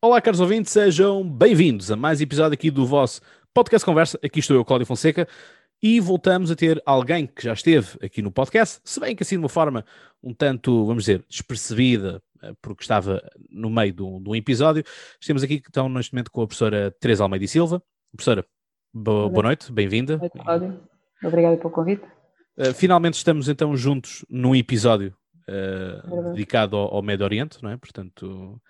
Olá, caros ouvintes, sejam bem-vindos a mais episódio aqui do vosso podcast Conversa. Aqui estou eu, Cláudio Fonseca, e voltamos a ter alguém que já esteve aqui no podcast, se bem que assim de uma forma um tanto, vamos dizer, despercebida, eh, porque estava no meio de um, de um episódio. Estamos aqui então neste momento com a professora Teresa Almeida e Silva. Professora, boa, boa noite, bem-vinda. Cláudio. Obrigada pelo convite. Uh, finalmente estamos então juntos num episódio uh, dedicado ao, ao Médio Oriente, não é? Portanto,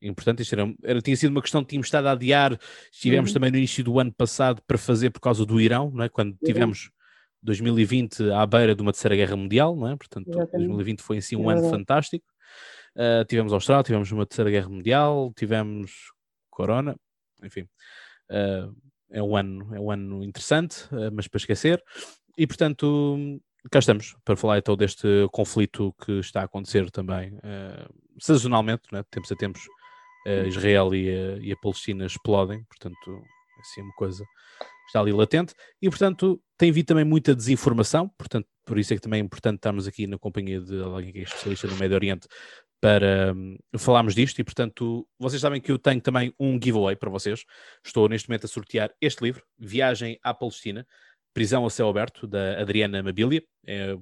importante. Isto era, era, tinha sido uma questão que tínhamos estado a adiar. Estivemos uhum. também no início do ano passado para fazer por causa do Irão, não é? quando uhum. tivemos 2020 à beira de uma terceira guerra mundial, não é? portanto, Exatamente. 2020 foi em si um é ano fantástico. Uh, tivemos Austrália, tivemos uma terceira guerra mundial, tivemos Corona, enfim. Uh, é um ano, é um ano interessante, uh, mas para esquecer. E portanto, cá estamos para falar então deste conflito que está a acontecer também uh, sazonalmente, né? tempos a tempos uh, Israel e a, e a, Palestina explodem, portanto, assim é uma coisa está ali latente, e portanto tem vindo também muita desinformação, portanto, por isso é que também é importante estarmos aqui na companhia de alguém que é especialista no Médio Oriente para um, falarmos disto, e portanto, vocês sabem que eu tenho também um giveaway para vocês, estou neste momento a sortear este livro, Viagem à Palestina, Prisão a Céu Aberto, da Adriana Mabilia, é,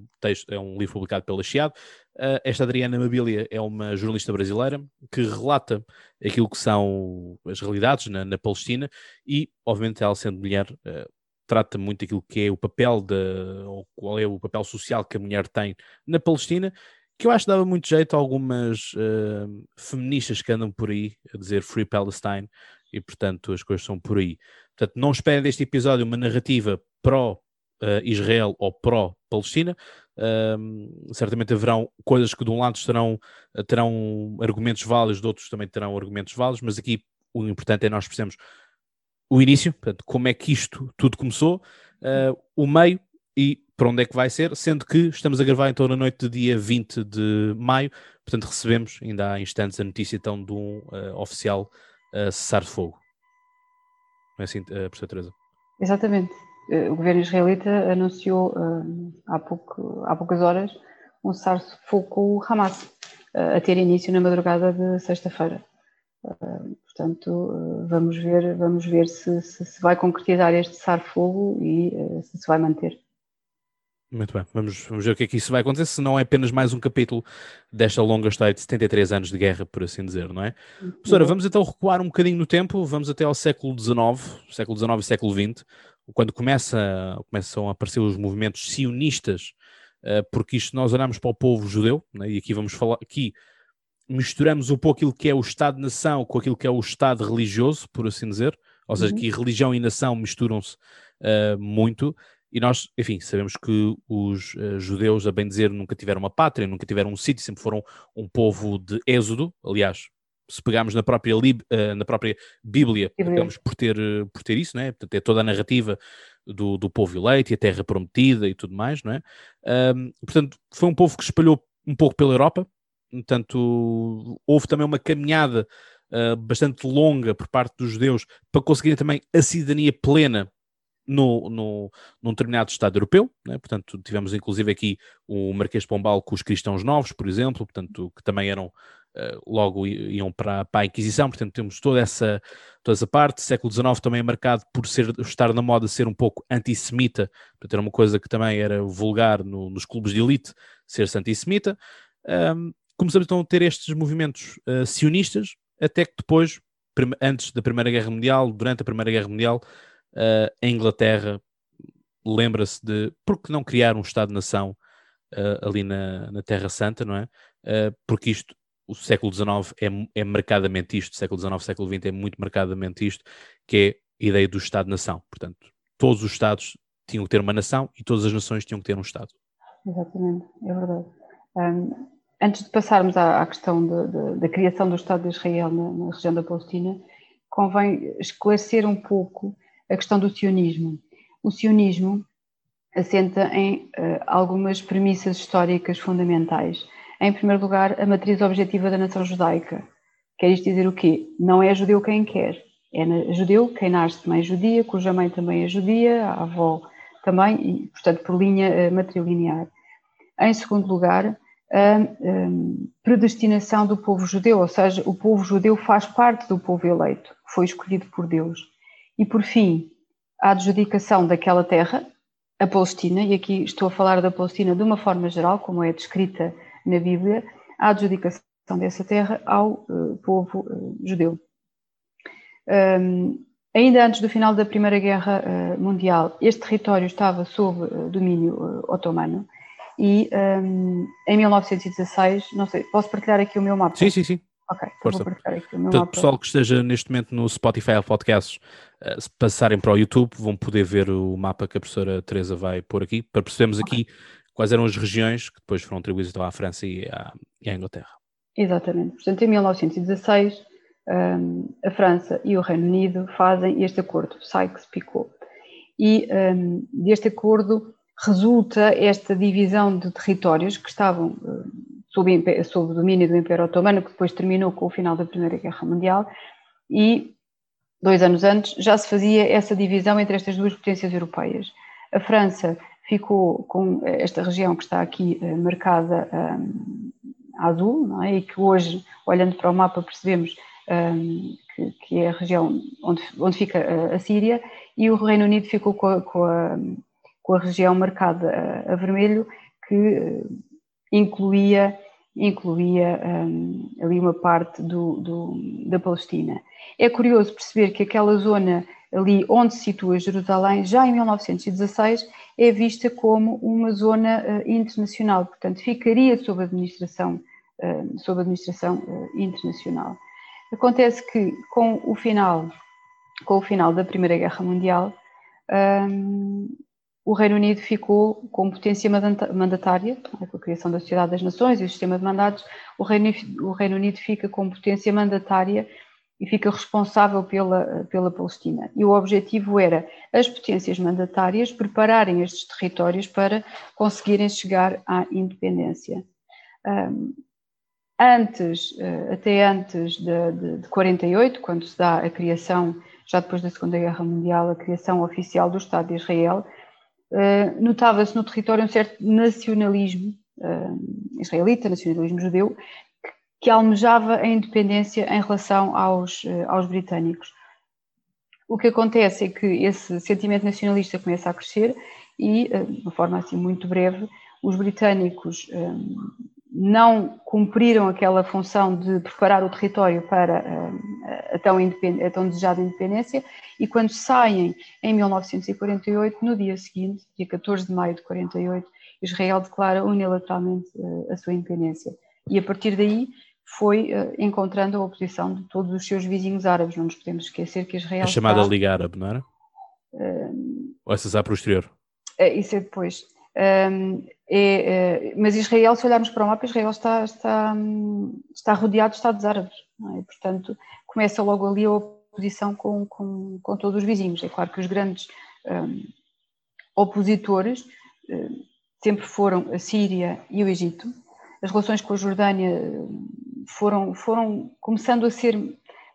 é um livro publicado pela Chiado. Uh, esta Adriana Mabilia é uma jornalista brasileira que relata aquilo que são as realidades na, na Palestina e, obviamente, ela sendo mulher, uh, trata muito aquilo que é o papel, de, ou qual é o papel social que a mulher tem na Palestina, que eu acho que dava muito jeito a algumas uh, feministas que andam por aí a dizer Free Palestine e, portanto, as coisas são por aí. Portanto, não esperem deste episódio uma narrativa pró-Israel uh, ou pró-Palestina. Uh, certamente haverão coisas que de um lado terão, terão argumentos válidos, de outros também terão argumentos válidos, mas aqui o importante é nós percebemos o início, portanto, como é que isto tudo começou, uh, o meio e para onde é que vai ser, sendo que estamos a gravar então na noite do dia 20 de maio, portanto recebemos ainda há instantes a notícia então de um uh, oficial uh, cessar-fogo. Não é assim, uh, professora Teresa? Exatamente. Eh, o governo israelita anunciou uh, há, pouco, há poucas horas um cessar-fogo Hamas uh, a ter início na madrugada de sexta-feira. Portanto, vamos ver, vamos ver se, se, se vai concretizar este cessar-fogo e se se vai manter. Muito bem, vamos, vamos ver o que é que isso vai acontecer, se não é apenas mais um capítulo desta longa história de 73 anos de guerra, por assim dizer, não é? Uhum. Professora, vamos então recuar um bocadinho no tempo, vamos até ao século XIX, século XIX e século XX, quando começa, começam a aparecer os movimentos sionistas, uh, porque isto nós olhamos para o povo judeu, né, e aqui vamos falar, aqui misturamos um pouco aquilo que é o Estado-nação com aquilo que é o Estado religioso, por assim dizer, ou seja, uhum. que religião e nação misturam-se uh, muito, e nós, enfim, sabemos que os uh, judeus, a bem dizer, nunca tiveram uma pátria, nunca tiveram um sítio, sempre foram um povo de êxodo, aliás, se pegarmos na própria, uh, na própria Bíblia, acabamos por ter, uh, por ter isso, né? Portanto, é toda a narrativa do, do povo eleito e a terra prometida e tudo mais, não é? Um, portanto, foi um povo que espalhou um pouco pela Europa, portanto, houve também uma caminhada uh, bastante longa por parte dos judeus para conseguirem também a cidadania plena no, no, num determinado Estado europeu, né? portanto, tivemos inclusive aqui o Marquês de Pombal com os cristãos novos, por exemplo, portanto, que também eram logo iam para, para, a Inquisição, portanto, temos toda essa, toda essa parte. O século XIX também é marcado por ser, estar na moda ser um pouco antissemita, portanto, era uma coisa que também era vulgar no, nos clubes de elite, ser-se antissemita. Um, começamos então a ter estes movimentos uh, sionistas, até que depois, antes da Primeira Guerra Mundial, durante a Primeira Guerra Mundial, uh, a Inglaterra lembra-se de por que não criar um Estado-nação uh, ali na, na, Terra Santa, não é? Porque isto, o século XIX é, é marcadamente isto, século XIX, século XX é muito marcadamente isto, que é a ideia do Estado-nação. Portanto, todos os Estados tinham que ter uma nação e todas as nações tinham que ter um Estado. Exatamente, é verdade. Um, antes de passarmos à, à questão de, de, da criação do Estado de Israel na, na região da Palestina, convém esclarecer um pouco a questão do sionismo. O sionismo assenta em uh, algumas premissas históricas fundamentais. Em primeiro lugar, a matriz objetiva da nação judaica. Quer isto dizer o quê? Não é judeu quem quer. É judeu quem nasce de mãe judia, cuja mãe também é judia, a avó também, e, portanto, por linha uh, matrilinear. Em segundo lugar, a predestinação do povo judeu, ou seja, o povo judeu faz parte do povo eleito, foi escolhido por Deus. E por fim, a adjudicação daquela terra, a Palestina, e aqui estou a falar da Palestina de uma forma geral, como é descrita na Bíblia, a adjudicação dessa terra ao uh, povo uh, judeu. Um, ainda antes do final da Primeira Guerra uh, Mundial, este território estava sob domínio otomano e um, em 1916, não sei, posso partilhar aqui o meu mapa? Sim, sim, sim. Ok, Força. vou partilhar aqui o meu Portanto, mapa. pessoal que esteja neste momento no Spotify ou Podcasts, se passarem para o YouTube, vão poder ver o mapa que a professora Teresa vai pôr aqui, para percebermos okay. aqui quais eram as regiões que depois foram atribuídas então, à França e à, e à Inglaterra. Exatamente. Portanto, em 1916, um, a França e o Reino Unido fazem este acordo, Sykes-Picot. E um, deste acordo resulta esta divisão de territórios que estavam uh, sob, sob o domínio do Império Otomano, que depois terminou com o final da Primeira Guerra Mundial, e dois anos antes já se fazia essa divisão entre estas duas potências europeias. A França ficou com esta região que está aqui uh, marcada um, azul, é? e que hoje, olhando para o mapa, percebemos um, que, que, é a região onde, onde fica a, Síria, e o Reino Unido ficou com a, com a, com a região marcada a, vermelho, que incluía, incluía um, ali uma parte do, do, da Palestina. É curioso perceber que aquela zona ali onde se situa Jerusalém, já em 1916, é vista como uma zona uh, internacional, portanto, ficaria sob administração, uh, sob administração uh, internacional. Acontece que com o final, com o final da Primeira Guerra Mundial, um, o Reino Unido ficou com potência mandatária, com a criação da Sociedade das Nações e o sistema de mandatos, o Reino, o Reino Unido fica com potência mandatária e fica responsável pela, pela Palestina. E o objetivo era as potências mandatárias prepararem estes territórios para conseguirem chegar à independência. Um, antes, eh, até antes de, de, de 48, quando se dá a criação, já depois da Segunda Guerra Mundial, a criação oficial do Estado de Israel, uh, notava-se no território um certo nacionalismo uh, israelita, nacionalismo judeu, que almejava a independência em relação aos, eh, aos britânicos. O que acontece é que esse sentimento nacionalista começa a crescer e, eh, de uma forma assim muito breve, os britânicos eh, não cumpriram aquela função de preparar o território para a tão, a tão desejada independência e quando saem em 1948, no dia seguinte, dia 14 de maio de 48, Israel declara unilateralmente a sua independência. E a partir daí foi uh, encontrando a oposição de todos os seus vizinhos árabes. Não nos podemos esquecer que Israel. A chamada está... Liga Árabe, não era? Uh, Ou essa por posterior? Isso é depois. Um, é, mas Israel, se olharmos para o mapa, Israel está, está, está rodeado de Estados Árabes. É? portanto, começa logo ali a oposição com, com, com, todos os vizinhos. É claro que os grandes um, opositores sempre foram a Síria e o Egito. As relações com a Jordânia foram, foram começando a ser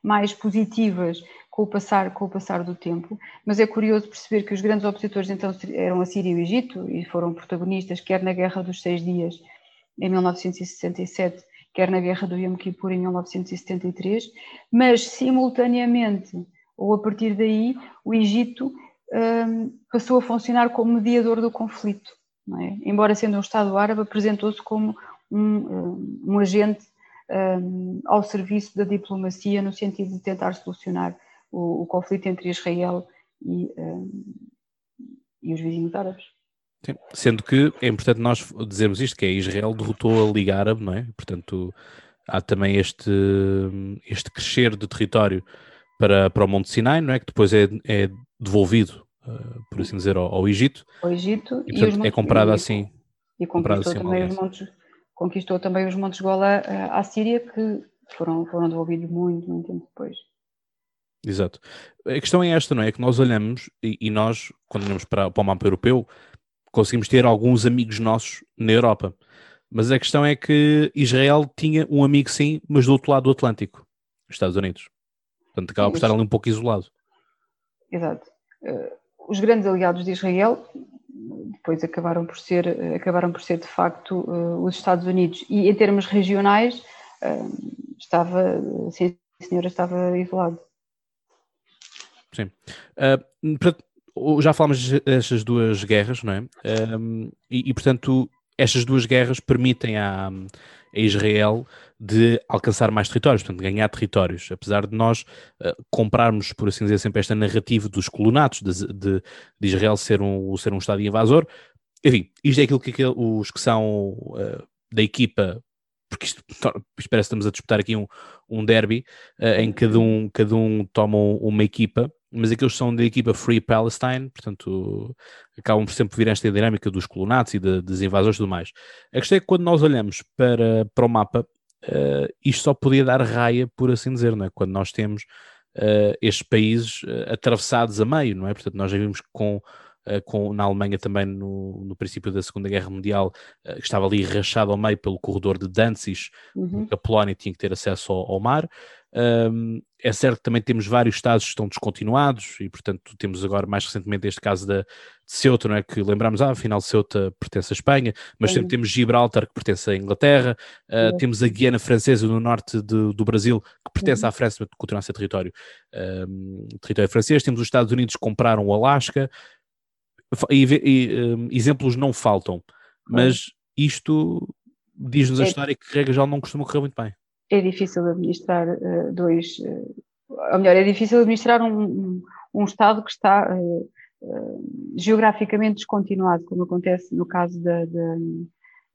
mais positivas com o, passar, com o passar do tempo, mas é curioso perceber que os grandes opositores então eram a Síria e o Egito e foram protagonistas quer na Guerra dos Seis Dias em 1967, quer na Guerra do Yom Kippur em 1973, mas simultaneamente ou a partir daí o Egito um, passou a funcionar como mediador do conflito. É? Embora sendo um Estado árabe, apresentou-se como um, um agente um, ao serviço da diplomacia no sentido de tentar solucionar o, o conflito entre Israel e, um, e os vizinhos árabes. Sim. Sendo que é importante nós dizermos isto, que é Israel derrotou a Liga Árabe, não é? Portanto, há também este, este crescer de território para, para o Monte Sinai, não é? Que depois é, é devolvido, uh, por assim dizer, ao, ao Egito. Ao Egito e, portanto, e é comprado assim. E comprado assim também os montes, conquistou também os Montes Gola eh, à Síria, que foram, foram devolvidos muito, muito tempo depois. Exato. A questão é esta, não é? é que nós olhamos e, e nós, quando olhamos para, para o mapa europeu, conseguimos ter alguns amigos nossos na Europa. Mas a questão é que Israel tinha um amigo sim, mas do outro lado do Atlântico, os Estados Unidos. Portanto, acaba por estar ali um pouco isolado. Exato. Uh, os grandes aliados de Israel depois acabaram por ser, acabaram por ser de facto os Estados Unidos. E em termos regionais, estava, sim, senhora, estava isolado. Sim. Uh, já falámos destas duas guerras, não é? Um, e, e, portanto, estas duas guerras permitem a, a, Israel de alcançar mais territórios, portanto, ganhar territórios. Apesar de nós uh, comprarmos, por assim dizer, sempre esta narrativa dos colonatos, de, de, de, Israel ser um, ser um Estado invasor. Enfim, isto é aquilo que os que são uh, da equipa porque isto, parece que estamos a disputar aqui um, um derby uh, em que cada um, cada um toma uma equipa mas aqueles são da equipa Free Palestine, portanto acabam por sempre vir esta dinâmica dos colonatos e de, dos invasores e tudo mais. A questão é que quando nós olhamos para, para o mapa, uh, isto só podia dar raia, por assim dizer, não é? quando nós temos uh, estes países uh, atravessados a meio, não é? Portanto, nós já vimos com com, na Alemanha também no, no, princípio da Segunda Guerra Mundial, que estava ali rachado ao meio pelo corredor de Danzig, uhum. a Polónia tinha que ter acesso ao, ao mar. Um, é certo que também temos vários estados que estão descontinuados e, portanto, temos agora mais recentemente este caso da, de Ceuta, não é? Que lembramos, ah, afinal, Ceuta pertence à Espanha, mas sempre temos Gibraltar, que pertence à Inglaterra, uh, temos a Guiana Francesa no norte de, do Brasil, que pertence uhum. à França, mas continua a ser território, um, território francês. Temos os Estados Unidos que compraram o Alasca, e, e um, exemplos não faltam, mas isto diz-nos a é. história que regra já não costuma correr muito bem é difícil administrar uh, dois, uh, ou melhor, é difícil administrar um, um, Estado que está uh, geograficamente descontinuado, como acontece no caso da, da,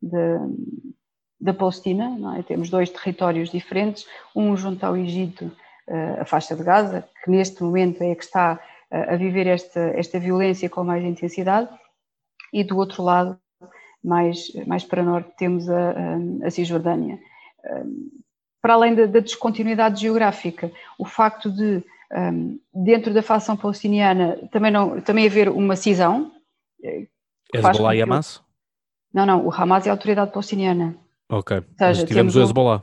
da, da Palestina. É? Temos dois territórios diferentes, um junto ao Egito, a faixa de Gaza, que neste momento é que está a viver esta, esta violência com mais intensidade, e do outro lado, mais, mais para norte, temos a, a Cisjordânia para além da, da descontinuidade geográfica, o facto de, um, dentro da facção palestiniana, também, não, também haver uma cisão. Eh, Hezbollah e Hamas? Não, não, o Hamas é a autoridade palestiniana. Ok, seja, Mas tivemos o Hezbollah.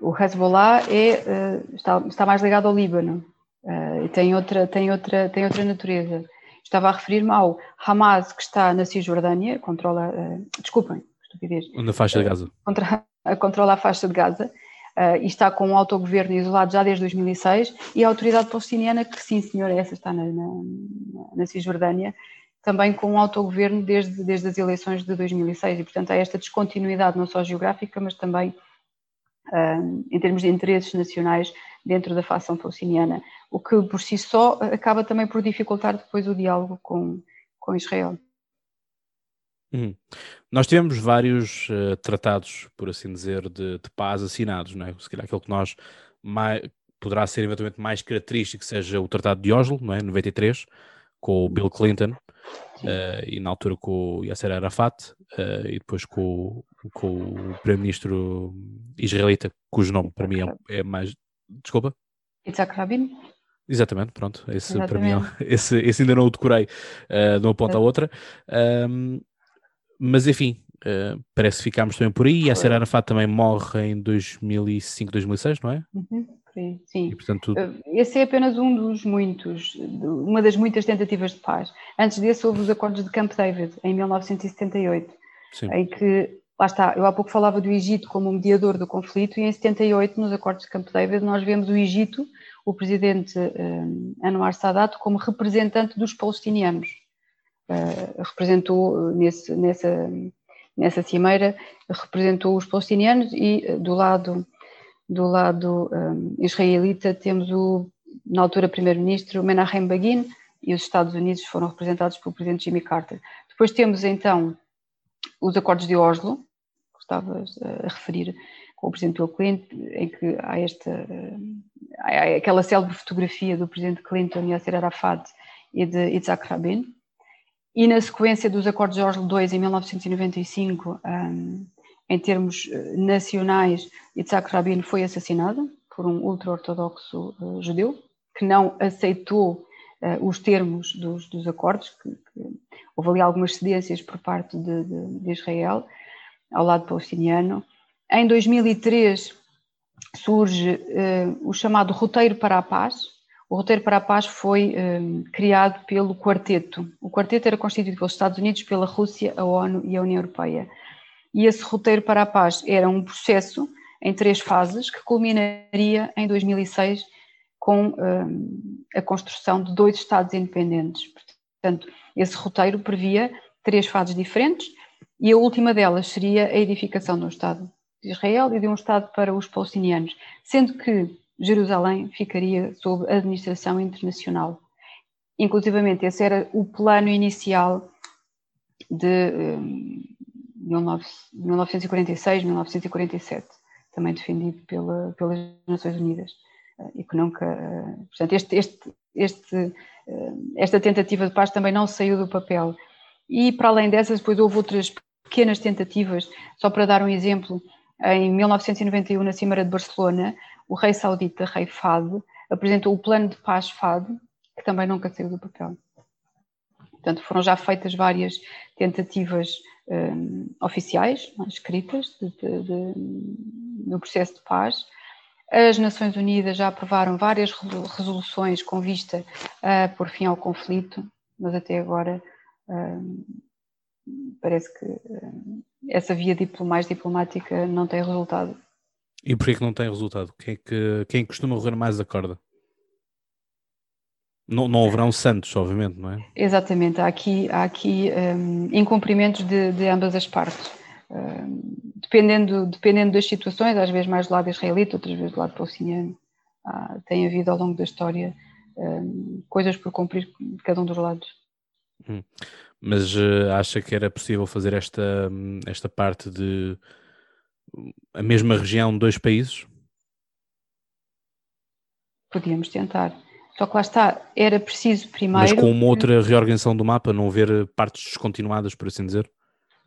O Hezbollah é, uh, está, está mais ligado ao Líbano uh, e tem outra, tem, outra, tem outra natureza. Estava a referir-me ao Hamas que está na Cisjordânia, controla, uh, desculpem, estupidez. Na faixa de Gaza. Contra, controla a faixa de Gaza uh, e está com um autogoverno isolado já desde 2006, e a autoridade palestiniana, que sim, senhor, essa está na, na, na Cisjordânia, também com um autogoverno desde, desde as eleições de 2006, e portanto há esta descontinuidade não só geográfica, mas também uh, em termos de interesses nacionais dentro da facção palestiniana, o que por si só acaba também por dificultar depois o diálogo com, com Israel. Uhum. Nós tivemos vários uh, tratados, por assim dizer, de, de, paz assinados, não é? Se calhar aquele que nós mais, poderá ser eventualmente mais característico seja o Tratado de Oslo, não é? 93, com o Bill Clinton uh, e na altura com o Yasser Arafat uh, e depois com, com o primeiro-ministro israelita, cujo nome para mim é, é mais. Desculpa? Yitzhak Rabin. Exatamente, pronto. Esse, Exatamente. para mim, é esse, esse ainda não o decorei uh, de uma ponta à outra. Um, mas enfim, uh, parece que ficámos também por aí. E a Ser Arafat também morre em 2005, 2006, não é? Uhum, sim. E, portanto... Eh, esse é apenas um dos muitos, uma das muitas tentativas de paz. Antes desse houve os acordos de Camp David, em 1978, sim. em que, lá está, eu há pouco falava do Egito como mediador do conflito, e em 78, nos acordos de Camp David, nós vemos o Egito, o presidente um, eh, Anwar Sadat, como representante dos palestinianos uh, representou nesse, nessa, nessa cimeira, representou os palestinianos e uh, do lado, do lado um, israelita temos o, na altura, primeiro-ministro Menachem Begin e os Estados Unidos foram representados pelo presidente Jimmy Carter. Depois temos então os acordos de Oslo, que estava a referir com o presidente Bill Clinton, em que há esta há aquela célebre fotografia do presidente Clinton e Yasser Arafat e de Yitzhak Rabin, e na sequência dos Acordos de Oslo II, em 1995, um, em termos eh, nacionais, Yitzhak Rabin foi assassinado por um ultra-ortodoxo uh, judeu, que não aceitou uh, os termos dos, dos acordos, que, que, houve ali algumas cedências por parte de, de, de Israel, ao lado palestiniano. Em 2003 surge uh, o chamado Roteiro para a Paz, O roteiro para a paz foi um, criado pelo Quarteto. O Quarteto era constituído pelos Estados Unidos, pela Rússia, a ONU e a União Europeia. E esse roteiro para a paz era um processo em três fases que culminaria em 2006 com um, a construção de dois Estados independentes. Portanto, esse roteiro previa três fases diferentes e a última delas seria a edificação de um Estado de Israel e de um Estado para os palestinianos, sendo que Jerusalém ficaria sob administração internacional. Inclusivamente, esse era o plano inicial de um, 1946, 1947, também defendido pela, pelas Nações Unidas, eh, e que nunca. Eh, portanto, este, este, este, eh, esta tentativa de paz também não saiu do papel. E, para além dessas, depois houve outras pequenas tentativas, só para dar um exemplo, em 1991, na Cimeira de Barcelona, o rei saudita, rei Fad, apresentou o plano de paz Fad, que também nunca saiu do papel. Portanto, foram já feitas várias tentativas um, oficiais, escritas, de, de, de, no processo de paz. As Nações Unidas já aprovaram várias resoluções com vista a pôr fim ao conflito, mas até agora um, parece que um, essa via mais diplomática não tem resultado. E porquê que não tem resultado? Quem, é que, quem costuma correr mais a corda? Não, não haverão santos, obviamente, não é? Exatamente, há aqui, há aqui um, incumprimentos de, de, ambas as partes. Um, dependendo, dependendo das situações, às vezes mais do lado israelita, outras vezes do lado palestiniano, ah, tem havido ao longo da história um, coisas por cumprir de cada um dos lados. Hum. Mas uh, acha que era possível fazer esta, esta parte de a mesma região, dois países? Podíamos tentar. Só que lá está, era preciso primeiro. Mas com uma outra reorganização do mapa, não haver partes descontinuadas, por assim dizer?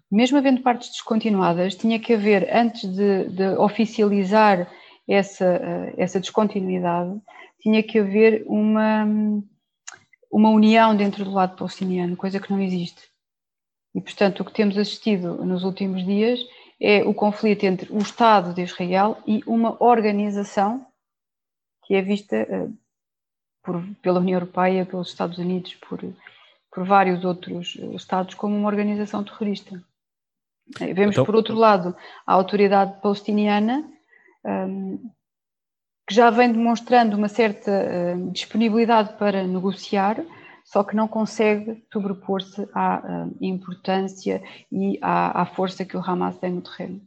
Mesmo havendo partes descontinuadas, tinha que haver, antes de, de oficializar essa, eh, essa descontinuidade, tinha que haver uma, uma união dentro do lado palestiniano, coisa que não existe. E, portanto, o que temos assistido nos últimos dias é o conflito entre o Estado de Israel e uma organização que é vista uh, por, pela União Europeia, pelos Estados Unidos, por, por vários outros Estados como uma organização terrorista. Eh, vemos, então, por outro lado, a autoridade palestiniana, um, que já vem demonstrando uma certa uh, disponibilidade para negociar, só que não consegue sobrepor-se à uh, importância e à, à, força que o Hamas tem no terreno.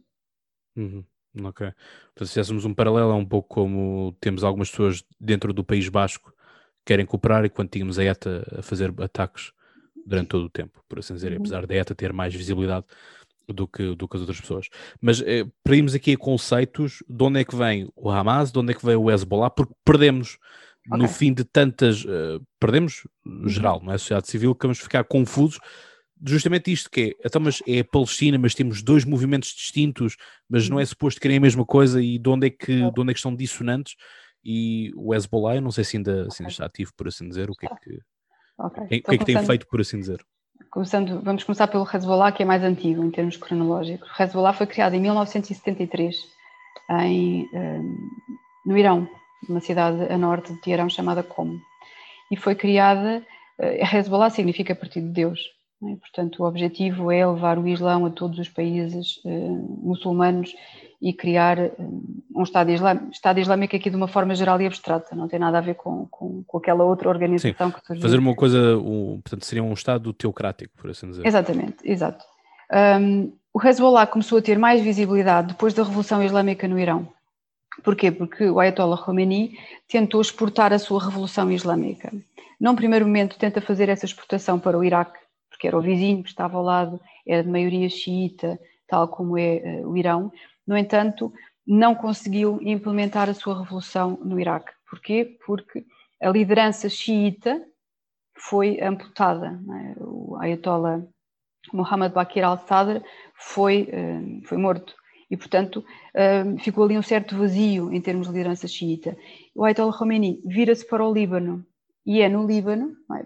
Uhum. Ok. Portanto, se fizéssemos um paralelo, é um pouco como temos algumas pessoas dentro do País Basco querem cooperar e quando tínhamos a ETA a fazer ataques durante todo o tempo, por assim dizer, uhum. apesar da ETA ter mais visibilidade do que, do que as outras pessoas. Mas eh, para irmos aqui a conceitos, de onde é que vem o Hamas, de onde é que vem o Hezbollah, porque perdemos okay. no fim de tantas, uh, perdemos no uhum. geral, não é? A sociedade civil, que vamos ficar confusos justamente isto que é, então, mas é a Palestina, mas temos dois movimentos distintos, mas não é uhum. suposto querem a mesma coisa e de onde é que, de onde é que estão dissonantes e o Hezbollah, eu não sei se ainda, se ainda está ativo, por assim dizer, o que é que, okay. que, é que tem feito, por assim dizer? Começando, vamos começar pelo Hezbollah, que é mais antigo em termos cronológicos. O Hezbollah foi criado em 1973 em, um, no Irão, numa cidade a norte de Teherão chamada Qom. E foi criada, uh, Hezbollah significa Partido de Deus, é? portanto o objetivo é levar o Islão a todos os países uh, muçulmanos e criar um Estado Islâmico, Estado Islâmico aqui de uma forma geral e abstrata, não tem nada a ver com, com, com aquela outra organização Sim, que surgiu. Fazer uma coisa, um, portanto, seria um Estado teocrático, por assim dizer. Exatamente, exato. Um, o Hezbollah começou a ter mais visibilidade depois da Revolução Islâmica no Irão. Porquê? Porque o Ayatollah Khomeini tentou exportar a sua Revolução Islâmica. Num primeiro momento tenta fazer essa exportação para o Iraque, porque era o vizinho estava ao lado, era de maioria xiita, tal como é uh, o Irão, no entanto, não conseguiu implementar a sua revolução no Iraque. Porquê? Porque a liderança xiita foi amputada. É? O Ayatollah Muhammad Bakir al-Sadr foi, eh, foi morto e, portanto, eh, ficou ali um certo vazio em termos de liderança xiita. O Ayatollah Khomeini vira-se para o Líbano e é no Líbano é?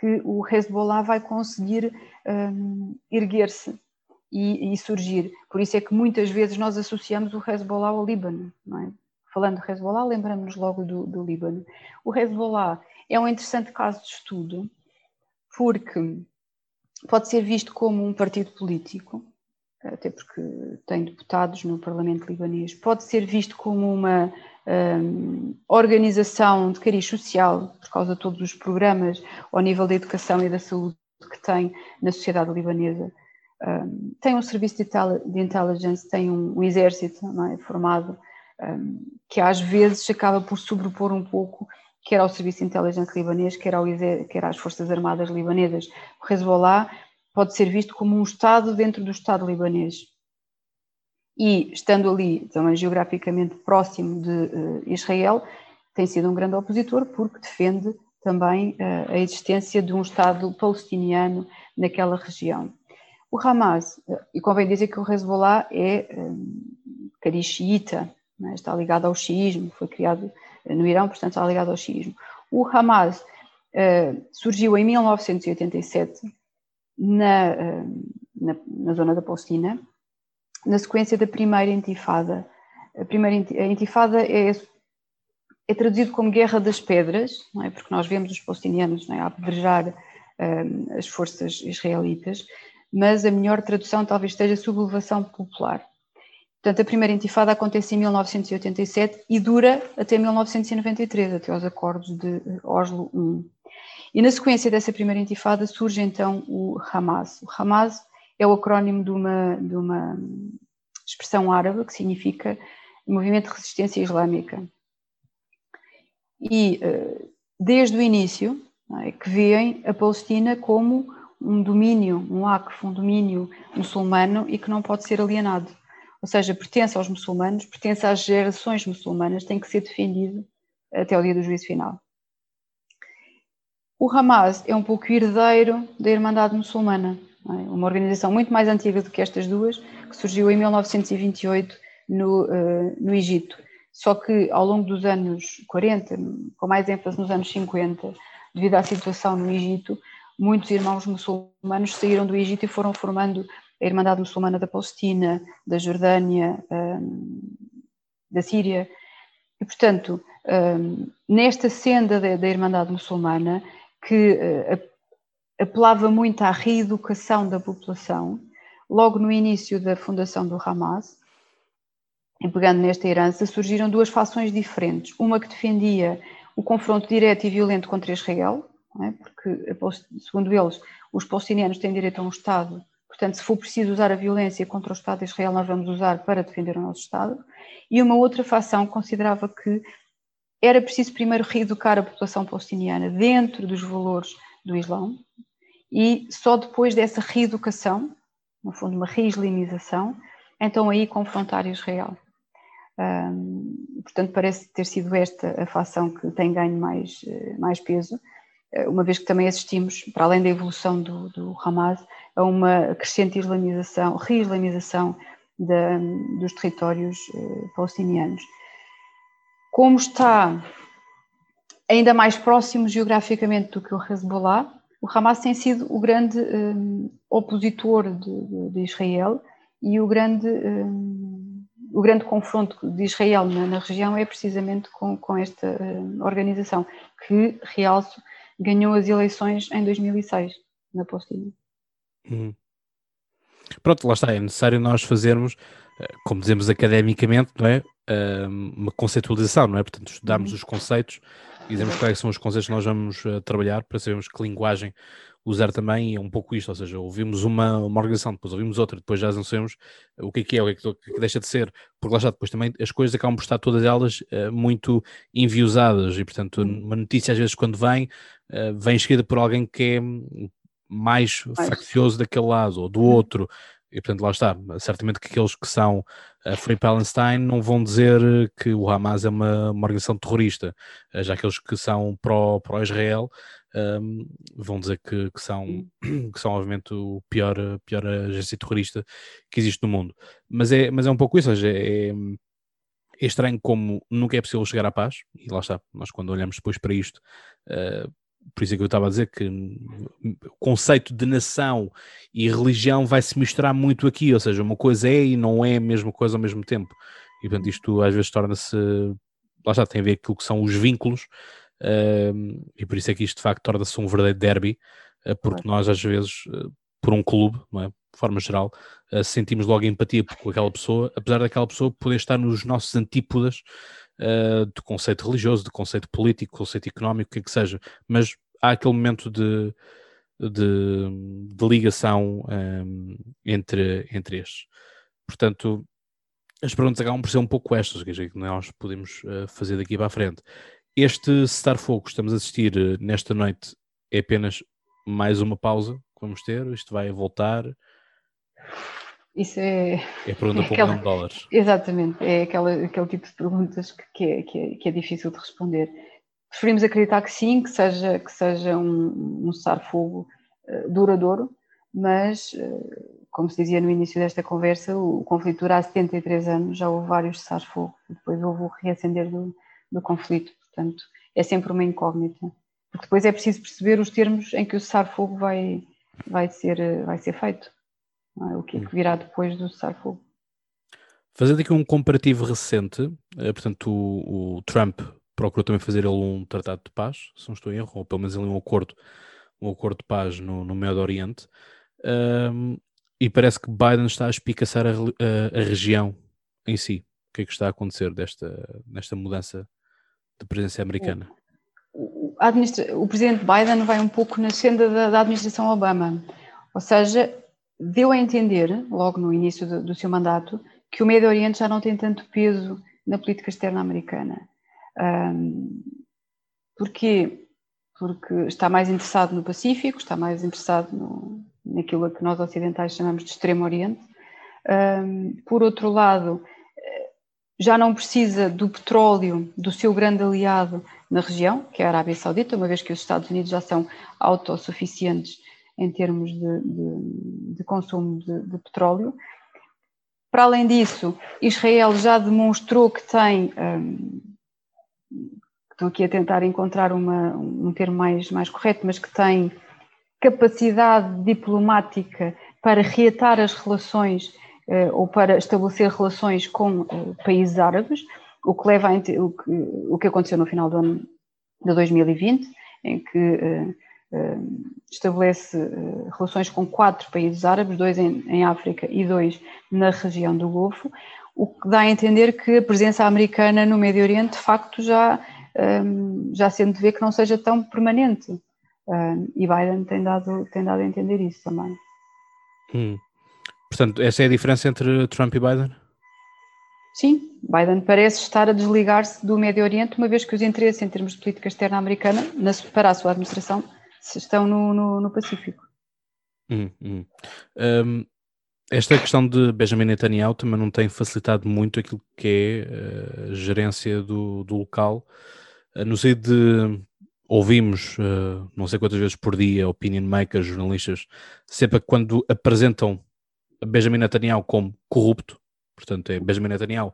que o Hezbollah vai conseguir um, erguer-se e, e, surgir. Por isso é que muitas vezes nós associamos o Hezbollah ao Líbano, é? falando de Hezbollah, lembramos-nos logo do, do Líbano. O Hezbollah é um interessante caso de estudo, porque pode ser visto como um partido político, até porque tem deputados no Parlamento libanês, pode ser visto como uma um, organização de cariz social, por causa de todos os programas ao nível da educação e da saúde que tem na sociedade libanesa. Um, tem um serviço de, intelligence, tem um, um exército é, formado, um, que às vezes acaba por sobrepor um pouco quer ao Serviço de Inteligência libanês, quer, ao, quer às Forças Armadas libanesas. O Hezbollah pode ser visto como um Estado dentro do Estado libanês. E, estando ali também geograficamente próximo de uh, Israel, tem sido um grande opositor porque defende também uh, a existência de um Estado palestiniano naquela região. O Hamas, uh, e convém dizer que o Hezbollah é um, xiita, é? está ligado ao xiismo, foi criado no Irão, portanto está ligado ao xiismo. O Hamas surgiu em 1987 na, uh, na, na, zona da Palestina, na sequência da primeira intifada. A primeira intifada é, é traduzido como Guerra das Pedras, não é? porque nós vemos os palestinianos não é? apedrejar uh, as forças israelitas, mas a melhor tradução talvez esteja sublevação popular. Portanto, a primeira intifada acontece em 1987 e dura até 1993, até aos acordos de Oslo I. E na sequência dessa primeira intifada surge então o Hamas. O Hamas é o acrónimo de uma, de uma expressão árabe que significa Movimento de Resistência Islâmica. E eh, desde o início é, que veem a Palestina como um domínio, um ACF, um domínio muçulmano e que não pode ser alienado ou seja, pertence aos muçulmanos, pertence às gerações muçulmanas, tem que ser defendido até o dia do juízo final. O Hamas é um pouco herdeiro da Irmandade Muçulmana, é? uma organização muito mais antiga do que estas duas, que surgiu em 1928 no, uh, no Egito. Só que ao longo dos anos 40, com mais ênfase nos anos 50, devido à situação no Egito, muitos irmãos muçulmanos saíram do Egito e foram formando a Irmandade Muçulmana da Palestina, da Jordânia, um, da Síria. E, portanto, um, nesta senda da, da, Irmandade Muçulmana, que uh, apelava muito à reeducação da população, logo no início da fundação do Hamas, e pegando nesta herança, surgiram duas fações diferentes. Uma que defendia o confronto direto e violento contra Israel, é? porque, segundo eles, os palestinianos têm direito a um Estado Portanto, se for preciso usar a violência contra o Estado de Israel, nós vamos usar para defender o nosso Estado. E uma outra facção considerava que era preciso primeiro reeducar a população palestiniana dentro dos valores do Islão e só depois dessa reeducação, no fundo uma reislamização, então aí confrontar Israel. portanto, parece ter sido esta a facção que tem ganho mais, eh, mais peso, eh, uma vez que também assistimos, para além da evolução do, do Hamas, a uma crescente islamização, reislamização dos territórios eh, palestinianos. Como está ainda mais próximo geograficamente do que o Hezbollah, o Hamas tem sido o grande um, opositor de, de, de, Israel e o grande, um, o grande confronto de Israel na, na, região é precisamente com, com esta um, organização, que, realço, ganhou as eleições em 2006 na Palestina. Uhum. Pronto, lá está, é necessário nós fazermos, eh, como dizemos academicamente, não é? Uma conceitualização, não é? Portanto, estudarmos uhum. os conceitos e dizemos quais são os conceitos que nós vamos uh, trabalhar para sabermos que linguagem usar também, e é um pouco isto, ou seja, ouvimos uma, uma organização, depois ouvimos outra, depois já não sabemos o que é que é, o que é que, o que, é que deixa de ser, porque lá está, depois também as coisas acabam por estar todas elas uh, muito enviosadas, e portanto, uhum. uma notícia às vezes quando vem, uh, vem escrita por alguém que é mais faccioso daquele lado ou do uhum. outro. E portanto, lá está. Certamente que aqueles que são uh, Free Palestine não vão dizer que o Hamas é uma, uma organização terrorista. Uh, já aqueles que são pró-Israel um, ehm, vão dizer que, que, são, que são, obviamente, o pior, pior agência terrorista que existe no mundo. Mas é, mas é um pouco isso. Ou seja, é, é estranho como nunca é possível chegar à paz. E lá está. Nós, quando olhamos depois para isto. Uh, por isso é que eu estava a dizer que o conceito de nação e religião vai se misturar muito aqui, ou seja, uma coisa é e não é a mesma coisa ao mesmo tempo. E portanto, isto às vezes torna-se lá está, tem a ver com aquilo que são os vínculos, uh, e por isso é que isto de facto torna-se um verdadeiro derby, uh, porque nós às vezes, uh, por um clube, não é? de forma geral, sentimos logo empatia com aquela pessoa, apesar daquela pessoa poder estar nos nossos antípodas do conceito religioso, do conceito político, conceito económico, o que é que seja, mas há aquele momento de, de, de ligação um, entre, entre estes. Portanto, as perguntas acabam por ser um pouco estas, que nós podemos uh, fazer daqui para a frente. Este Star Fogo que estamos a assistir uh, nesta noite é apenas mais uma pausa que vamos ter? Isto vai voltar? Isso é. É pergunta é aquela... dólares. Exatamente, é aquela, aquele tipo de perguntas que, que, é, que, é, que é difícil de responder. Preferimos acreditar que sim, que seja, que seja um, um cessar-fogo uh, duradouro, mas, uh, como se dizia no início desta conversa, o, o conflito dura há 73 anos, já houve vários cessar-fogo, depois houve o reacender do, do conflito, portanto, é sempre uma incógnita. Porque depois é preciso perceber os termos em que o cessar-fogo vai, vai, ser, eh, vai ser feito. É? O que é que virá depois do cessar-fogo. Fazendo aqui um comparativo recente, portanto, o, o Trump procurou também fazer ele um tratado de paz, se não estou em erro, ou pelo menos ali um acordo, um acordo de paz no, no Médio Oriente. Um, e parece que Biden está a espicaçar a, a, a, região em si. O que é que está a acontecer desta, nesta mudança de presença americana? O, o presidente Biden vai um pouco na senda da, da, administração Obama, ou seja, deu a entender, logo no início do, do seu mandato, que o Médio Oriente já não tem tanto peso na política externa americana. Um, porquê? Porque está mais interessado no Pacífico, está mais interessado no, naquilo que nós ocidentais chamamos de Extremo Oriente. Um, por outro lado, já não precisa do petróleo do seu grande aliado na região, que é a Arábia Saudita, uma vez que os Estados Unidos já são autossuficientes em termos de, de, de consumo de, de, petróleo. Para além disso, Israel já demonstrou que tem um, estou aqui a tentar encontrar uma, um termo mais, mais correto, mas que tem capacidade diplomática para reatar as relações eh, ou para estabelecer relações com eh, países árabes, o que leva a, o, que, o que aconteceu no final do ano de 2020, em que eh, estabelece relações com quatro países árabes, dois em, em África e dois na região do Golfo, o que dá a entender que a presença americana no Médio Oriente de facto já um, já sendo de ver que não seja tão permanente. E Biden tem dado, tem dado a entender isso também. Hum. Portanto, essa é a diferença entre Trump e Biden? Sim, Biden parece estar a desligar-se do Médio Oriente, uma vez que os interesses em termos de política externa americana, na, para a sua administração, estão no, no, no Pacífico. Hum, hum. Um, esta questão de Benjamin Netanyahu também não tem facilitado muito aquilo que é eh, a gerência do, do local eh, no sentido de ouvimos uh, não sei quantas vezes por dia opinion makers, jornalistas, sempre quando apresentam Benjamin Netanyahu como corrupto, portanto é Benjamin Netanyahu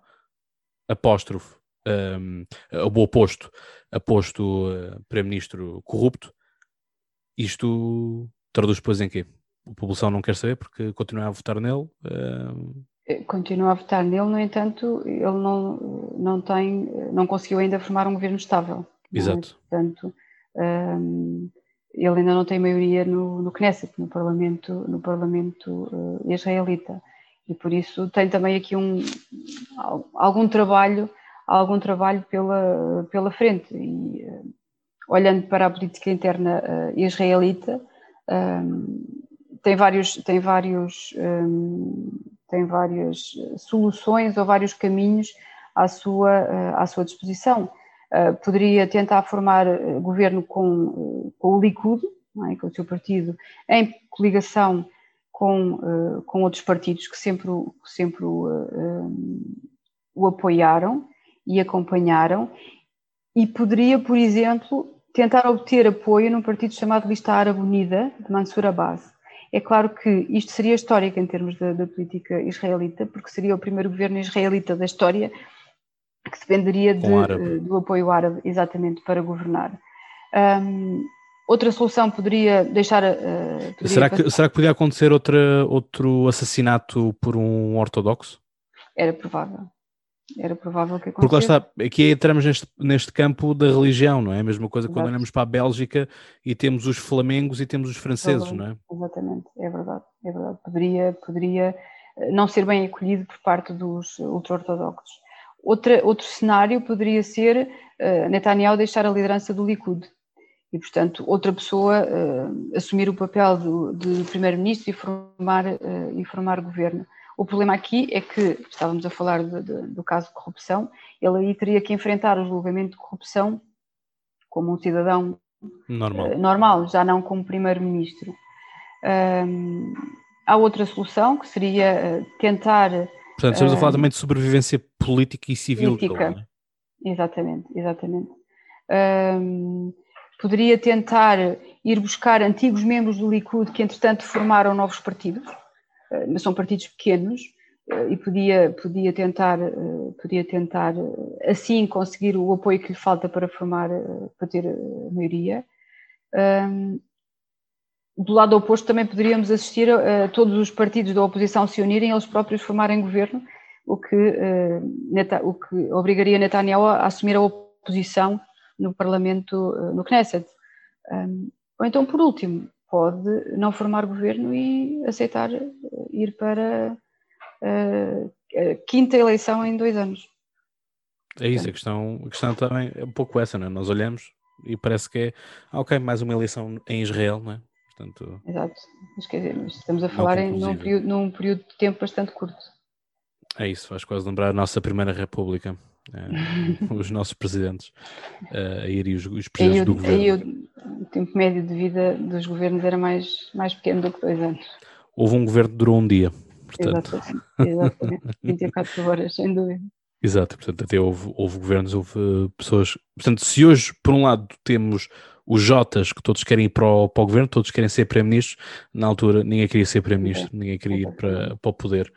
apóstrofe, um, o oposto, aposto uh, Primeiro-Ministro corrupto, isto traduz depois em quê? A população não quer saber porque continua a votar nele. Uh, continua a votar nele, no entanto, ele não, não tem, não conseguiu ainda formar um governo estável. É? Exato. É? Portanto, um, ele ainda não tem maioria no, no Knesset, no Parlamento, no Parlamento uh, israelita. E por isso tem também aqui um, algum trabalho, algum trabalho pela, pela frente. E uh, olhando para a política interna uh, israelita, um, tem vários, tem vários um, tem várias soluções ou vários caminhos à sua, eh, à sua disposição. Eh, poderia tentar formar governo com, com o Likud, é? com o seu partido, em coligação com, com outros partidos que sempre, sempre o, o apoiaram e acompanharam, e poderia, por exemplo, tentar obter apoio num partido chamado Lista Árabe Unida, de Mansur Abbas. É claro que isto seria histórico em termos da, da política israelita, porque seria o primeiro governo israelita da história que dependeria de, eh, do apoio árabe, exatamente, para governar. Um, outra solução poderia deixar. Uh, poderia será, que, será que podia acontecer outra, outro assassinato por um ortodoxo? Era provável. Era provável que acontecesse. Porque lá está, aqui entramos neste, neste campo da religião, não é? A mesma coisa Exato. quando olhamos para a Bélgica e temos os flamengos e temos os franceses, não é? Exatamente, é verdade, é verdade. Poderia, poderia eh, não ser bem acolhido por parte dos ultra-ortodoxos. outro cenário poderia ser uh, Netanyahu deixar a liderança do Likud e, portanto, outra pessoa uh, assumir o papel de, de primeiro-ministro e formar, uh, e formar governo. O problema aqui é que, estávamos a falar de, de, do caso de corrupção, ele aí teria que enfrentar o julgamento de corrupção como um cidadão normal, uh, normal já não como primeiro-ministro. há outra solução que seria tentar. Portanto, estamos a falar também de sobrevivência política e civil. Política. Não, é? Exatamente, exatamente. Um, poderia tentar ir buscar antigos membros do Likud que, entretanto, formaram novos partidos, eh, mas são partidos pequenos, eh, e podia, podia, tentar, eh, podia tentar assim conseguir o apoio que lhe falta para formar, para ter a maioria. Do lado oposto também poderíamos assistir a, todos os partidos da oposição se unirem, eles próprios formarem governo, o que, o que obrigaria Netanyahu a assumir a oposição no Parlamento, eh, no Knesset. ou então, por último, pode não formar governo e aceitar ir para eh, a quinta eleição em dois anos. É isso, a questão, a questão também é um pouco essa, não é? Nós olhamos e parece que é, ah, ok, mais uma eleição em Israel, não é? Portanto, Exato, mas quer dizer, estamos a falar em, num, período, num período de tempo bastante curto. É isso, faz quase lembrar a nossa Primeira República. Uh, os nossos presidentes uh, a ir e os, os presidentes do governo. Aí o, o, tempo médio de vida dos governos era mais, mais pequeno do que dois anos. Houve um governo que durou um dia. Portanto. Exatamente, exatamente. 24 horas, sem dúvida. Exato, portanto, até houve, houve governos, houve pessoas. Portanto, se hoje, por um lado, temos os Jotas que todos querem ir para o, para o governo, todos querem ser Primeiro-Ministro, na altura ninguém queria ser Primeiro-Ministro, ninguém queria ir para, para o poder,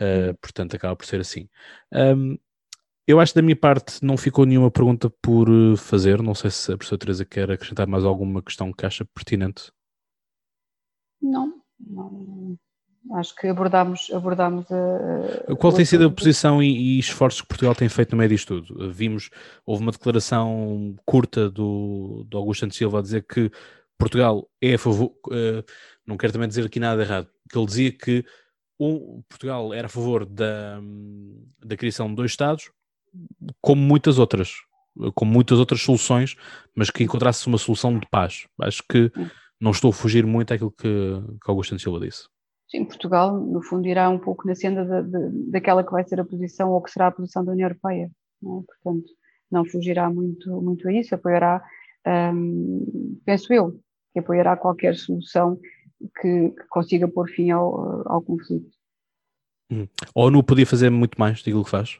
uh, portanto, acaba por ser assim. Um, eu acho que da minha parte não ficou nenhuma pergunta por eh, fazer. Não sei se a professora Teresa quer acrescentar mais alguma questão que acha pertinente. Não, não. Acho que abordámos, abordámos a. Qual tem sido a posição e, e, esforços que Portugal tem feito no meio disto tudo? Vimos, houve uma declaração curta do, do Augusto Santos Silva a dizer que Portugal é a favor. Uh, não quero também dizer aqui nada errado, que ele dizia que um, Portugal era a favor da, da criação de dois Estados, como muitas outras, como muitas outras soluções, mas que encontrasse uma solução de paz. Acho que não estou a fugir muito àquilo que, que Augusto Silva disse. Sim, Portugal, no fundo, irá um pouco na senda de, de, daquela que vai ser a posição ou que será a posição da União Europeia. Não é? Portanto, não fugirá muito, muito a isso, apoiará, hum, penso eu, que apoiará qualquer solução que, que consiga pôr fim ao, ao conflito. Hum. A ONU podia fazer muito mais daquilo que faz?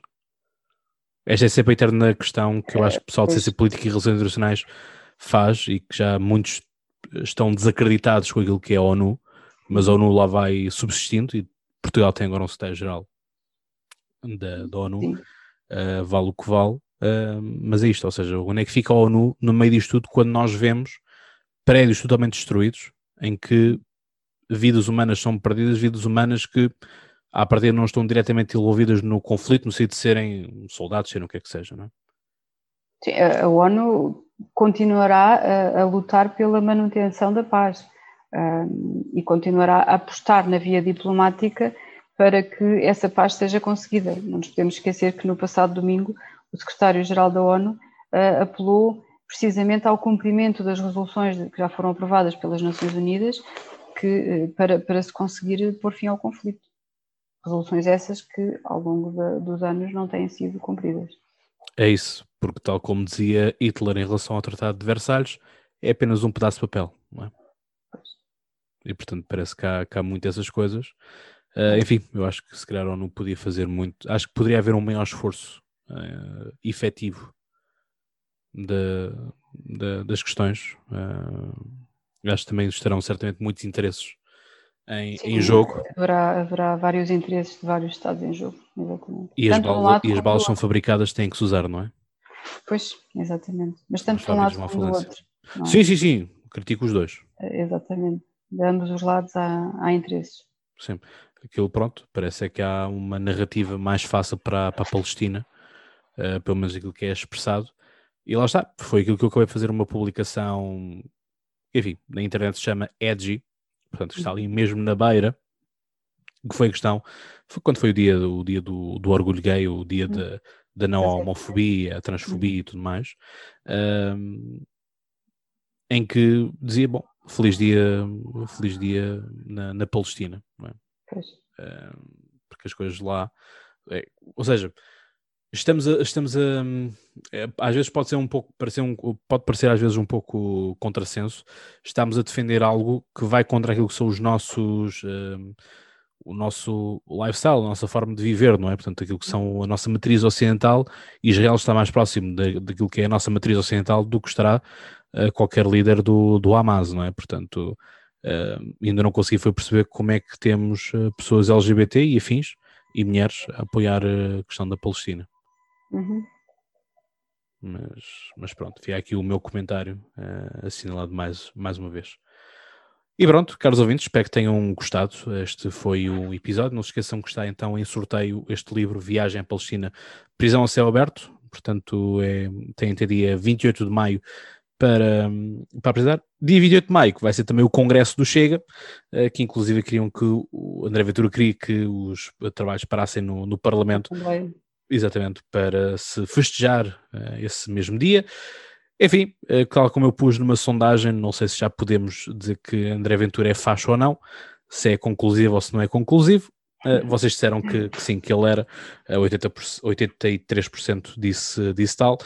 Esta é sempre a eterna questão que eu acho que o pessoal de ciência política e relações internacionais faz e que já muitos estão desacreditados com aquilo que é a ONU, mas a ONU lá vai subsistindo e Portugal tem agora um secretário-geral da, da, ONU, uh, vale o que vale, uh, mas é isto, ou seja, onde é que fica a ONU no meio disto tudo quando nós vemos prédios totalmente destruídos em que vidas humanas são perdidas, vidas humanas que à partida não estão diretamente envolvidas no conflito, no sentido de serem soldados, serem o que é que seja, não é? Sim, a ONU continuará a, a, lutar pela manutenção da paz um, e continuará a apostar na via diplomática para que essa paz seja conseguida. Não nos podemos esquecer que no passado domingo o secretário-geral da ONU uh, apelou precisamente ao cumprimento das resoluções que já foram aprovadas pelas Nações Unidas que, uh, para, para se conseguir pôr fim ao conflito. Resoluções essas que, ao longo de, dos anos, não têm sido cumpridas. É isso, porque, tal como dizia Hitler em relação ao Tratado de Versalhes, é apenas um pedaço de papel, não é? E, portanto, parece que há, que há muito essas coisas. Uh, enfim, eu acho que se calhar não podia fazer muito. Acho que poderia haver um maior esforço uh, efetivo de, de, das questões. Uh, acho que também estarão certamente muitos interesses em, Sim, em jogo. Haverá, haverá vários interesses de vários Estados em jogo, exatamente. E as, bala, e as balas são fabricadas, têm que se usar, não é? Pois, exatamente. Mas tanto de um lado como do outro. É? Sim, sim, sim. Critico os dois. É, exatamente. De ambos os lados há, há interesses. Sim. Aquilo, pronto, parece é que há uma narrativa mais fácil para, para a Palestina uh, pelo menos aquilo que é expressado. E lá está, foi aquilo que eu acabei de fazer uma publicação, enfim, na internet se chama Edgy, portanto está ali mesmo na beira, que foi a questão, foi quando foi o dia, o dia do, do orgulho gay, o dia hum. da, da não homofobia, a transfobia uhum. e tudo mais, um, em que dizia, bom, feliz dia, feliz dia na, na Palestina, é? um, porque as coisas lá, é, ou seja, estamos a, estamos a é, às vezes pode ser um pouco parecer um, pode parecer às vezes um pouco contrassenso estamos a defender algo que vai contra aquilo que são os nossos um, o nosso lifestyle, a nossa forma de viver, não é? Portanto, aquilo que são a nossa matriz ocidental, Israel está mais próximo da, daquilo que é a nossa matriz ocidental do que estará uh, qualquer líder do, do Hamas, não é? Portanto, uh, ainda não consegui foi perceber como é que temos uh, pessoas LGBT e afins e mulheres a apoiar a questão da Palestina. Uhum. Mas, mas pronto, fica aqui o meu comentário assinalado mais, mais uma vez. E pronto, caros ouvintes, espero que tenham gostado. Este foi o episódio. Não se esqueçam que está então em sorteio este livro Viagem à Palestina, Prisão a Céu Aberto. Portanto, é, tem até dia 28 de maio para, para apresentar. Dia 28 de maio, que vai ser também o Congresso do Chega, eh, que inclusive queriam que o André Ventura queria que os trabalhos parassem no, no Parlamento. Também. Exatamente, para se festejar uh, esse mesmo dia. Enfim, eh, tal como eu pus numa sondagem, não sei se já podemos dizer que André Ventura é facho ou não, se é conclusivo ou se não é conclusivo. Uh, vocês disseram que, que, sim, que ele era, uh, 80 83% disse, disse tal.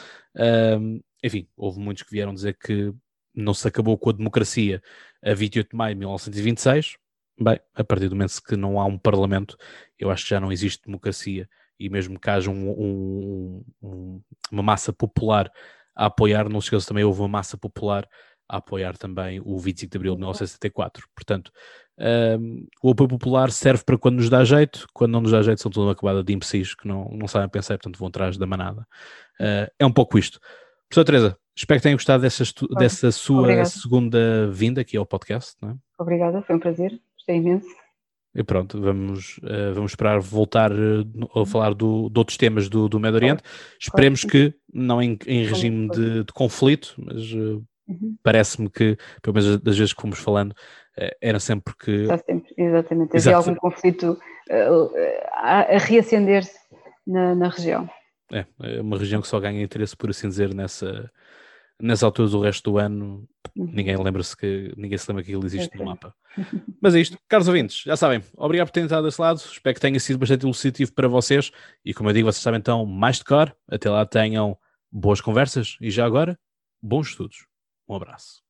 Enfim, houve muitos que vieram dizer que não se acabou com a democracia a 28 de maio de 1926. Bem, a partir do momento que não há um parlamento, eu acho que já não existe democracia e mesmo que haja um, um, um, uma massa popular a apoiar, não se esqueça também houve uma massa popular a apoiar também o 25 de abril de 1974. Portanto, um, o apoio popular serve para quando nos dá jeito, quando não nos dá jeito são toda uma acabada de imbecis que não, não sabem pensar, portanto vão atrás da manada. Uh, é um pouco isto. Professor Teresa, espero que tenham gostado dessa, dessa sua Obrigada. segunda vinda aqui ao podcast. É? Obrigada, foi um prazer, gostei imenso. E pronto, vamos, uh, vamos esperar voltar uh, a falar do, de outros temas do, do Médio Oriente. Esperemos que, não em, em regime de, de, conflito, mas uh, uhum. parece-me que, pelo menos das vezes que fomos falando, era sempre porque. Está sempre, exatamente. Havia algum conflito a, a reacender-se na, na região. É, é uma região que só ganha interesse, por assim dizer, nessa, nessa altura do resto do ano, uhum. ninguém lembra-se que ninguém se lembra que ele existe no mapa. Mas é isto, caros ouvintes, já sabem, obrigado por terem estado desse lado, espero que tenha sido bastante elucidativo para vocês e como eu digo, vocês sabem então mais de cor, até lá tenham boas conversas e já agora, bons estudos. Um abraço.